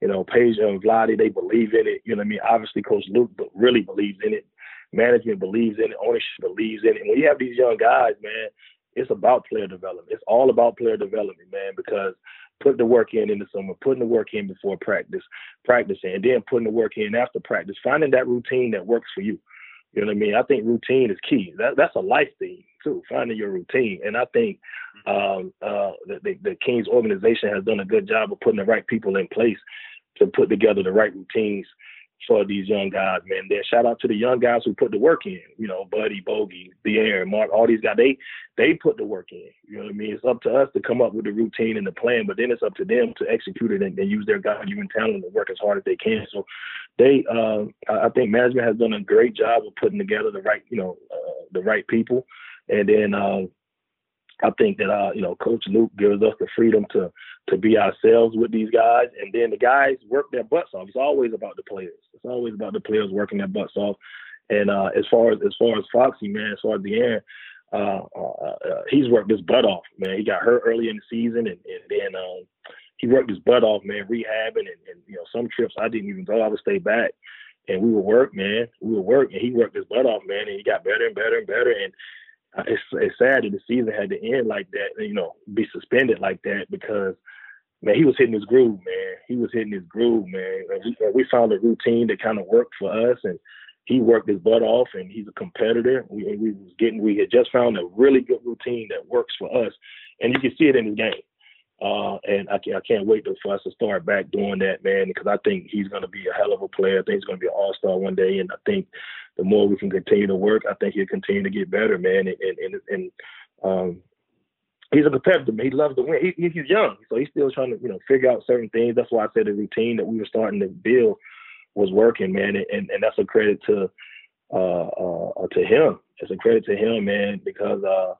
You know, Peja and Vlade, they believe in it. You know what I mean? Obviously, Coach Luke really believes in it. Management believes in it. Ownership believes in it. When you have these young guys, man, it's about player development. It's all about player development, man, because putting the work in in the summer, putting the work in before practice, practicing, and then putting the work in after practice, finding that routine that works for you. You know what I mean? I think routine is key. That, that's a life thing too, finding your routine. And I think um, uh, the, the, the Kings organization has done a good job of putting the right people in place to put together the right routines for these young guys, man. Then shout out to the young guys who put the work in. You know, Buddy, Bogey, De'Aaron, Mark, all these guys. They they put the work in. You know what I mean? It's up to us to come up with the routine and the plan, but then it's up to them to execute it and, and use their God-given talent and work as hard as they can. So they, uh, I think management has done a great job of putting together the right, you know, uh, the right people, and then. Uh, I think that uh, you know, Coach Luke gives us the freedom to to be ourselves with these guys, and then the guys work their butts off. It's always about the players. It's always about the players working their butts off. And uh, as far as as far as Foxy, man, as far as De'Aaron, uh, uh, uh, he's worked his butt off, man. He got hurt early in the season, and, and then um, he worked his butt off, man, rehabbing, and, and you know, some trips I didn't even go. I would stay back, and we would work, man. We would work, and he worked his butt off, man, and he got better and better and better, and Uh, it's it's sad that the season had to end like that, you know, be suspended like that because man, he was hitting his groove, man. He was hitting his groove, man. And we, and we found a routine that kind of worked for us, and he worked his butt off, and he's a competitor. We, we was getting, we had just found a really good routine that works for us, and you can see it in his game. Uh, and I, I can't wait for us to start back doing that, man, because I think he's going to be a hell of a player. I think he's going to be an all star one day, and I think the more we can continue to work, I think he'll continue to get better, man. And and and, um, he's a competitor. He loves to win. He, he's young, so he's still trying to you know figure out certain things. That's why I said the routine that we were starting to build was working, man. And and, and that's a credit to uh, uh, to him. It's a credit to him, man, because uh,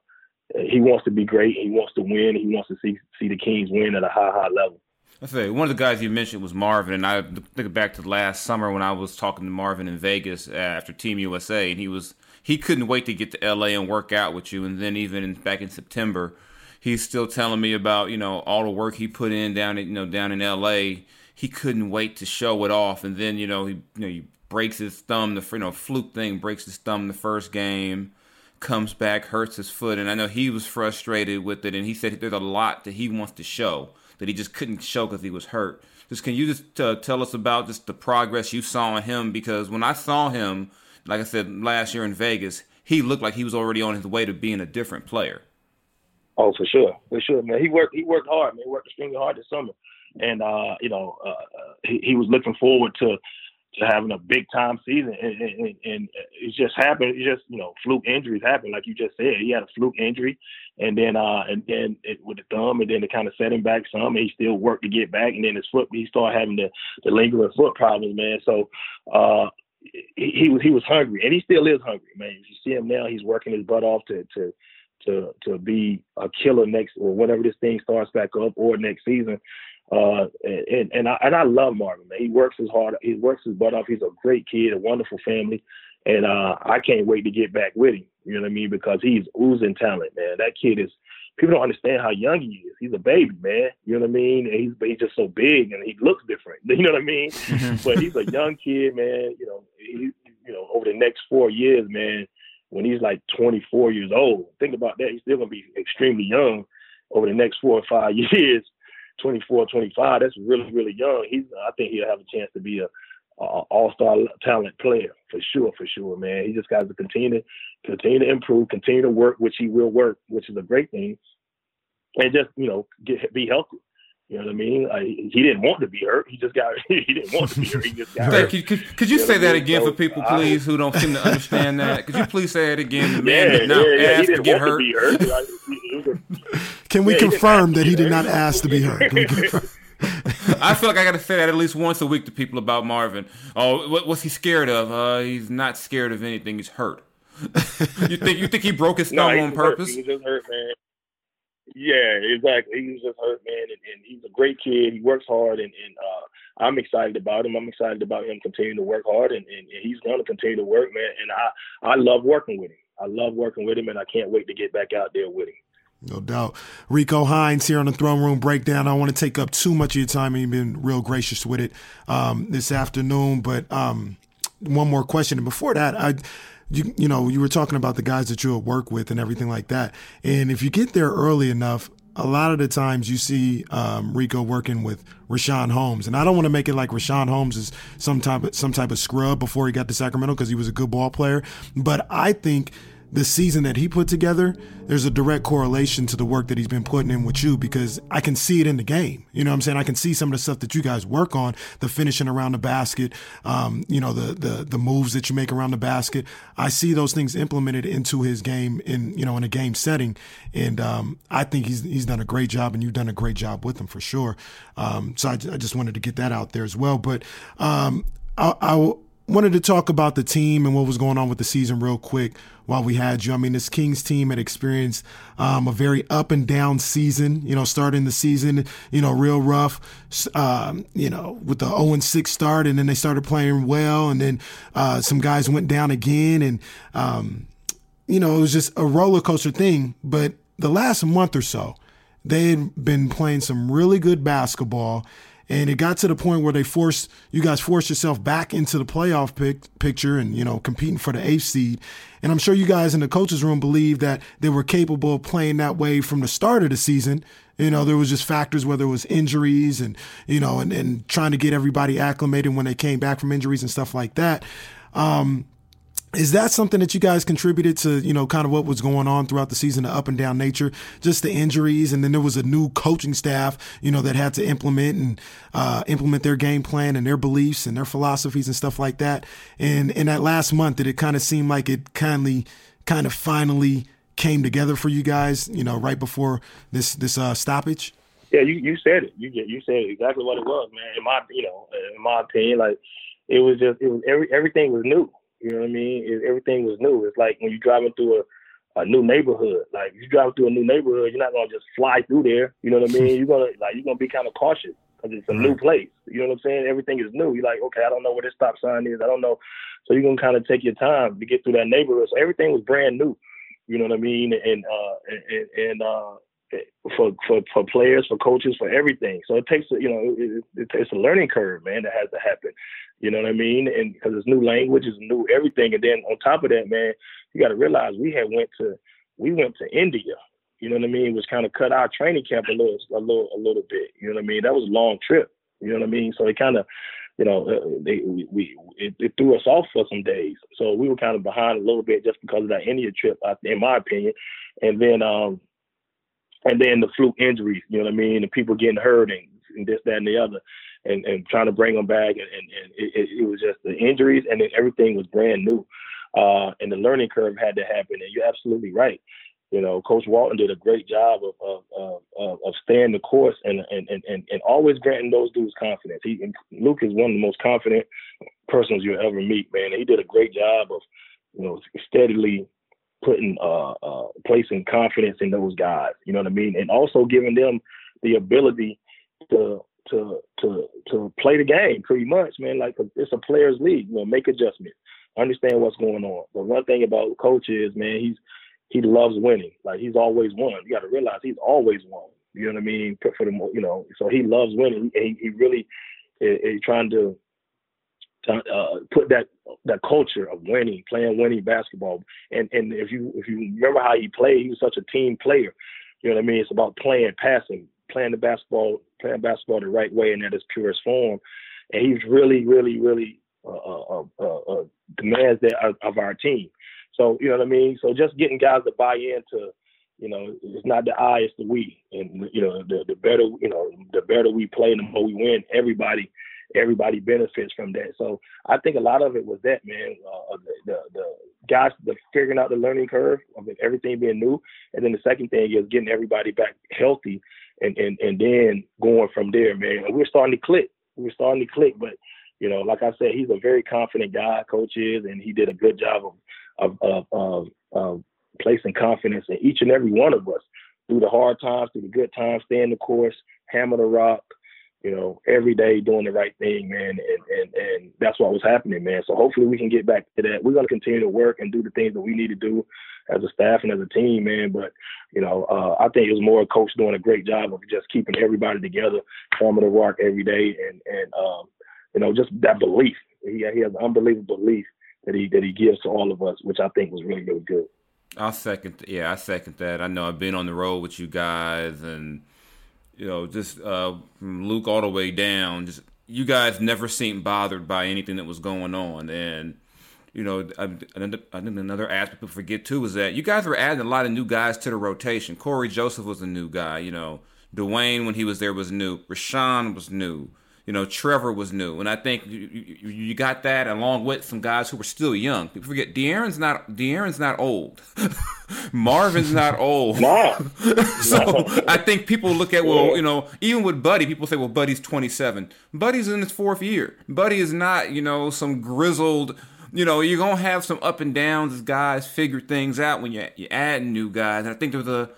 he wants to be great. He wants to win. He wants to see see the Kings win at a high high level. I say one of the guys you mentioned was Marvin, and I think back to last summer when I was talking to Marvin in Vegas uh, after Team USA, and he was he couldn't wait to get to LA and work out with you. And then even back in September, he's still telling me about you know all the work he put in down in you know down in LA. He couldn't wait to show it off, and then you know he you know he breaks his thumb. The you know fluke thing breaks his thumb the first game comes back, hurts his foot, and I know he was frustrated with it. And he said there's a lot that he wants to show that he just couldn't show because he was hurt. Just can you just uh, tell us about just the progress you saw in him? Because when I saw him, like I said last year in Vegas, he looked like he was already on his way to being a different player. Oh, for sure, for sure, man. He worked. He worked hard, man. He worked extremely hard this summer, and uh, you know, uh, he, he was looking forward to to having a big time season, and, and, and it just happened. It just you know fluke injuries happen, like you just said. He had a fluke injury, and then uh and then it, with the thumb, and then it kind of set him back some. he still worked to get back, and then his foot he started having the the lingering foot problems, man. So uh he, he was he was hungry, and he still is hungry, man. If you see him now, he's working his butt off to to to to be a killer next or whenever this thing starts back up or next season. Uh, and and I and I love Marvin. Man. He works his hard. He works his butt off. He's a great kid, a wonderful family, and uh, I can't wait to get back with him. You know what I mean? Because he's oozing talent, man. That kid is. People don't understand how young he is. He's a baby, man. You know what I mean? And he's he's just so big and he looks different. [laughs] You know what I mean? but he's a young kid, man. You know, he, you know, over the next four years, man, when he's like 24 years old. Think about that. He's still gonna be extremely young over the next four or five [laughs] years. 24, 25. That's really, really young. He's. I think he'll have a chance to be a, a all-star talent player for sure, for sure, man. He just got to continue to continue to improve, continue to work, which he will work, which is a great thing, and just you know get be healthy. You know what I mean? Like, he didn't want to be hurt. He just got. [laughs] he didn't want to be hurt. He just got hurt. Could, could, could you, you say that again so, for people, please, who don't seem to understand that? Could you please say it again? The man yeah, did not yeah, yeah. ask He didn't to get want hurt. to be hurt. [laughs] Can we Yeah, confirm that he did not ask to be hurt? Can we? [laughs] I feel like I got to say that at least once a week to people about Marvin. Oh, what, what's he scared of? Uh, he's not scared of anything. He's hurt. [laughs] you think you think he broke his thumb he on was hurt. purpose? He was just hurt, man. Yeah, exactly. He was just hurt, man, and, and he's a great kid. He works hard, and, and uh, I'm excited about him. I'm excited about him continuing to work hard, and, and, and he's going to continue to work, man. And I I love working with him. I love working with him, and I can't wait to get back out there with him. No doubt. Rico Hines here on the Throne Room Breakdown. I don't want to take up too much of your time, you've been real gracious with it um, this afternoon. But um, one more question, and before that, I, you, you know, you were talking about the guys that you would work with and everything like that. And if you get there early enough, a lot of the times you see um, Rico working with Richaun Holmes, and I don't want to make it like Richaun Holmes is some type of, some type of scrub before he got to Sacramento because he was a good ball player. But I think the season that he put together, there's a direct correlation to the work that he's been putting in with you because I can see it in the game. You know what I'm saying? I can see some of the stuff that you guys work on, the finishing around the basket, um, you know, the, the the moves that you make around the basket. I see those things implemented into his game in, you know, in a game setting. And um, I think he's he's done a great job and you've done a great job with him for sure. Um, so I, I just wanted to get that out there as well. But um, I, I wanted to talk about the team and what was going on with the season real quick while we had you. I mean, this Kings team had experienced um, a very up and down season, you know, starting the season, you know, real rough, um, you know, with the 0 and 6 start, and then they started playing well, and then uh, some guys went down again, and, um, you know, it was just a roller coaster thing. But the last month or so, they had been playing some really good basketball. And it got to the point where they forced you guys forced yourself back into the playoff pic- picture and you know competing for the eighth seed. And I'm sure you guys in the coaches room believe that they were capable of playing that way from the start of the season. You know, there was just factors whether it was injuries and you know and, and trying to get everybody acclimated when they came back from injuries and stuff like that. Um, is that something that you guys contributed to, you know, kind of what was going on throughout the season, the up and down nature, just the injuries, and then there was a new coaching staff, you know, that had to implement and uh, implement their game plan and their beliefs and their philosophies and stuff like that. And in that last month, did it kind of seem like it kindly, kind of finally came together for you guys, you know, right before this this uh, stoppage? Yeah, you you said it. You you said exactly what it was, man. In my you know, in my opinion, like it was just it was every everything was new. You know what I mean? It, everything was new. It's like when you're driving through a, a new neighborhood. Like if you drive through a new neighborhood, you're not gonna just fly through there. You know what I mean? [laughs] You're gonna like you're gonna be kind of cautious because it's a new place. You know what I'm saying? Everything is new. You're like, okay, I don't know where this stop sign is. I don't know. So you're gonna kind of take your time to get through that neighborhood. So everything was brand new. You know what I mean? And uh and, and uh for for for players, for coaches, for everything. So it takes you know it, it, it's a learning curve, man, that has to happen. You know what I mean? And because it's new language, it's new everything, and then on top of that, man, you got to realize we had went to we went to India. You know what I mean? Which kind of cut our training camp a little a little a little bit. You know what I mean? That was a long trip. You know what I mean? So it kind of you know, they we, we it, it, threw us off for some days. So we were kind of behind a little bit just because of that India trip, in my opinion. And then um, and then the fluke injuries, you know what I mean, and people getting hurt and, and this, that, and the other, and, and trying to bring them back, and, and, and it, it, was just the injuries, and then everything was brand new, uh, and the learning curve had to happen. And you're absolutely right. You know, Coach Walton did a great job of of of, of staying the course and, and and and always granting those dudes confidence. He Luke is one of the most confident persons you'll ever meet, man. He did a great job of, you know, steadily putting uh, uh, placing confidence in those guys. You know what I mean, and also giving them the ability to to to to play the game pretty much, man. Like it's a players' league. You know, make adjustments, understand what's going on. But one thing about coach is, man, he's he loves winning. Like he's always won. You got to realize he's always won. You know what I mean? For the you know, so he loves winning. He, he really is, is trying to to uh, put that that culture of winning, playing winning basketball. And and if you if you remember how he played, he was such a team player. You know what I mean? It's about playing, passing, playing the basketball, playing basketball the right way and at its purest form. And he's really, really, really uh, uh, uh, uh, demands that of, of our team. So you know what I mean. So just getting guys to buy into, you know, it's not the I, it's the we. And you know, the the better you know, the better we play, the more we win. Everybody everybody benefits from that. So I think a lot of it was that man, uh, the, the, the guys, the figuring out the learning curve of everything being new, and then the second thing is getting everybody back healthy, and and and then going from there, man. And we're starting to click. We're starting to click, but you know, like I said, he's a very confident guy, coach is, and he did a good job of of of, of, of placing confidence in each and every one of us through the hard times, through the good times, staying the course, hammer the rock, you know, every day doing the right thing, man. And, and, and that's what was happening, man. So hopefully we can get back to that. We're going to continue to work and do the things that we need to do as a staff and as a team, man. But, you know, uh, I think it was more a coach doing a great job of just keeping everybody together, forming the rock every day. And, and, um, you know, just that belief. He, he has an unbelievable belief that he, that he gives to all of us, which I think was really, really good. I'll second. Yeah, I second that. I know I've been on the road with you guys and, you know, just uh, from Luke all the way down, just you guys never seemed bothered by anything that was going on. And, you know, I, I think another aspect people forget too is that you guys were adding a lot of new guys to the rotation. Cory Joseph was a new guy, you know. Dewayne, when he was there, was new. Richaun was new. You know, Trevor was new, and I think you, you, you, got that along with some guys who were still young. People forget De'Aaron's not De'Aaron's not old. [laughs] Marvin's not old. No. [laughs] so no. I think people look at well, you know, even with Buddy, people say, well, Buddy's 27. Buddy's in his fourth year. Buddy is not, you know, some grizzled. You know, you're gonna have some up and downs as guys figure things out when you you add new guys. And I think there's a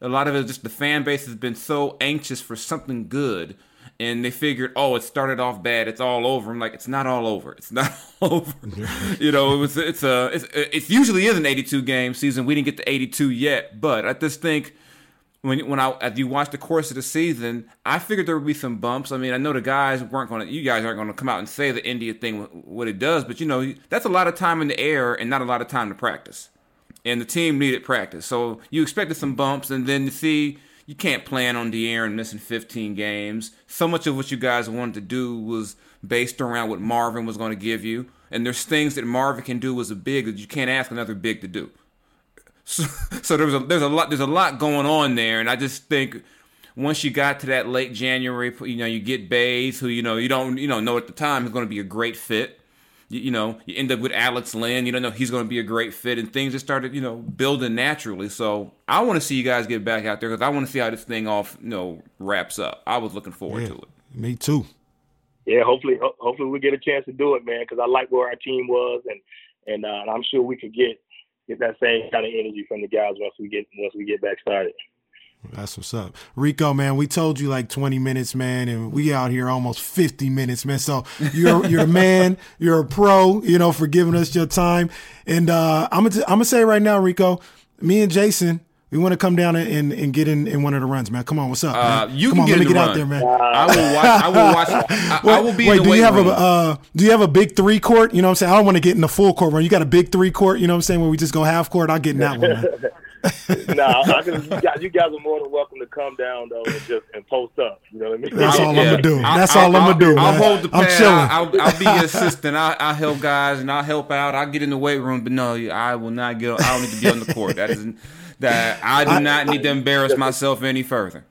a lot of it is just the fan base has been so anxious for something good and they figured, oh, it started off bad, it's all over. I'm like, it's not all over. It's not [laughs] over. [laughs] you know, it was it's a it's it usually is an 82 game season. We didn't get to 82 yet, but I just think when when I as you watch the course of the season, I figured there would be some bumps. I mean, I know the guys weren't going to, you guys aren't going to come out and say the India thing what it does, but you know that's a lot of time in the air and not a lot of time to practice. And the team needed practice, so you expected some bumps, and then to see you can't plan on De'Aaron missing 15 games. So much of what you guys wanted to do was based around what Marvin was going to give you. And there's things that Marvin can do as a big that you can't ask another big to do. So, [laughs] so there was a, there's a lot there's a lot going on there, and I just think once you got to that late January, you know, you get Baze, who you know you don't you know know at the time is going to be a great fit you, you, know, you end up with Alex Len. You don't know he's going to be a great fit, and things just started, you know, building naturally. So I want to see you guys get back out there because I want to see how this thing off, you know, wraps up. I was looking forward yeah, to it. Me too. Yeah, hopefully, hopefully we get a chance to do it, man. Because I like where our team was, and and uh, I'm sure we could get get that same kind of energy from the guys once we get once we get back started. That's what's up. Rico, man, we told you like 20 minutes, man, and we out here almost 50 minutes, man. So you're you're a man, [laughs] you're a pro, you know, for giving us your time. And uh, I'm gonna I'm gonna say right now, Rico, me and Jason, we want to come down and, and get in, in one of the runs, man. Come on, what's up? Uh, you come can on, get let me get run. out there, man. I will watch. I will watch. I, [laughs] wait, I will be wait, in the do you have room. a uh, do you have a big three court? You know what I'm saying? I don't want to get in the full court run. You got a big three court, you know what I'm saying, where we just go half court. I'll get in that one, man. [laughs] [laughs] nah, I can, you, guys, you guys are more than welcome to come down though and just and post up. You know what I mean? That's all I'm gonna do. That's I'll- all I'm I'll- gonna do, I'll man. hold the I'm chilling. I'll, I'll be your assistant. I'll, I'll help guys and I'll help out. I'll get in the weight room, but no, I will not get. I don't need to be on the court. That is that. I do not need to embarrass myself any further.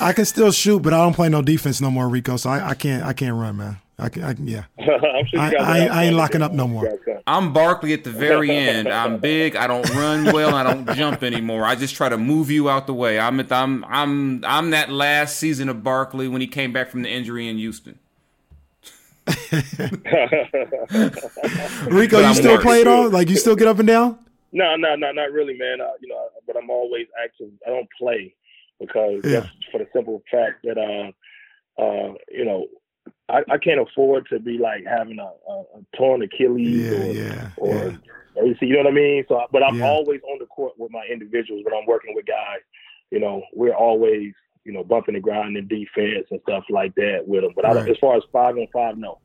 I can still shoot, but I don't play no defense no more, Rico. So I, I can't I can't run, man. I can, I can yeah. [laughs] I'm sure I- I- I ain't locking up no more. You guys come. I'm Barkley at the very [laughs] end. I'm big. I don't run well. I don't jump anymore. I just try to move you out the way. I'm at, I'm I'm I'm that last season of Barkley when he came back from the injury in Houston. [laughs] Rico, But you I'm still worried. play it all? Like you still get up and down? No, no, no, not really, man. Uh, you know, but I'm always active. I don't play because Yeah. just for the simple fact that, uh, uh, you know, I, I can't afford to be like having a, a, a torn Achilles Yeah, or, yeah, or yeah. or you see, you know what I mean. So, but I'm always on the court with my individuals when I'm working with guys. You know, we're always you know bumping the ground in defense and stuff like that with them. But I don't, as far as five on five, no.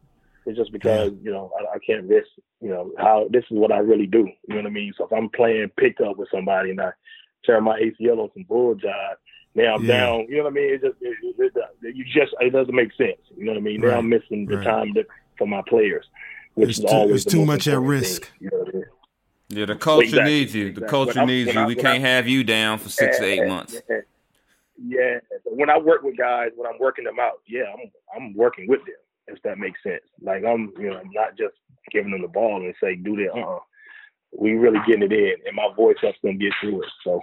It's just because you know I, I can't risk. You know how this is what I really do. You know what I mean. So if I'm playing pickup with somebody and I tear my ACL on some bull jive, now I'm Yeah. down. You know what I mean? It just it, it, it, you just it doesn't make sense. You know what I mean? Now Right. I'm missing the Right. time to, for my players, which It's is too- always it's too much at risk. thing, you know what I mean? Yeah, the culture Exactly, needs you. The exactly. culture When needs when you. I- we can't I- have you down for six to eight months. Yeah, yeah. When I work with guys, when I'm working them out, yeah, I'm I'm working with them. If that makes sense. Like I'm, you know, I'm not just giving them the ball and say do that. Uh, uh we really getting it in, and my voice helps them get through it. So,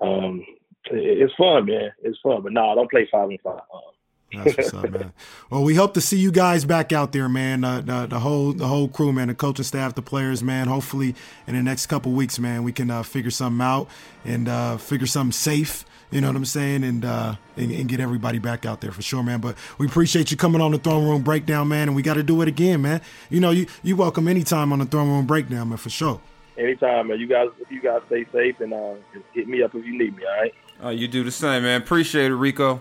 um, it- it's fun, man. It's fun. But no, I don't play five and five. Uh, That's what's up, man. [laughs] Well, we hope to see you guys back out there, man. Uh, the, the whole the whole crew, man. The coaching staff, the players, man. Hopefully, in the next couple weeks, man, we can uh, figure something out and uh, figure something safe. You know what I'm saying, and, uh, and and get everybody back out there for sure, man. But we appreciate you coming on the throne room breakdown, man. And we got to do it again, man. You know, you you welcome anytime on the throne room breakdown, man, for sure. anytime, man. You guys, you guys stay safe and uh, hit me up if you need me. All right. Uh, you do the same, man. Appreciate it, Rico.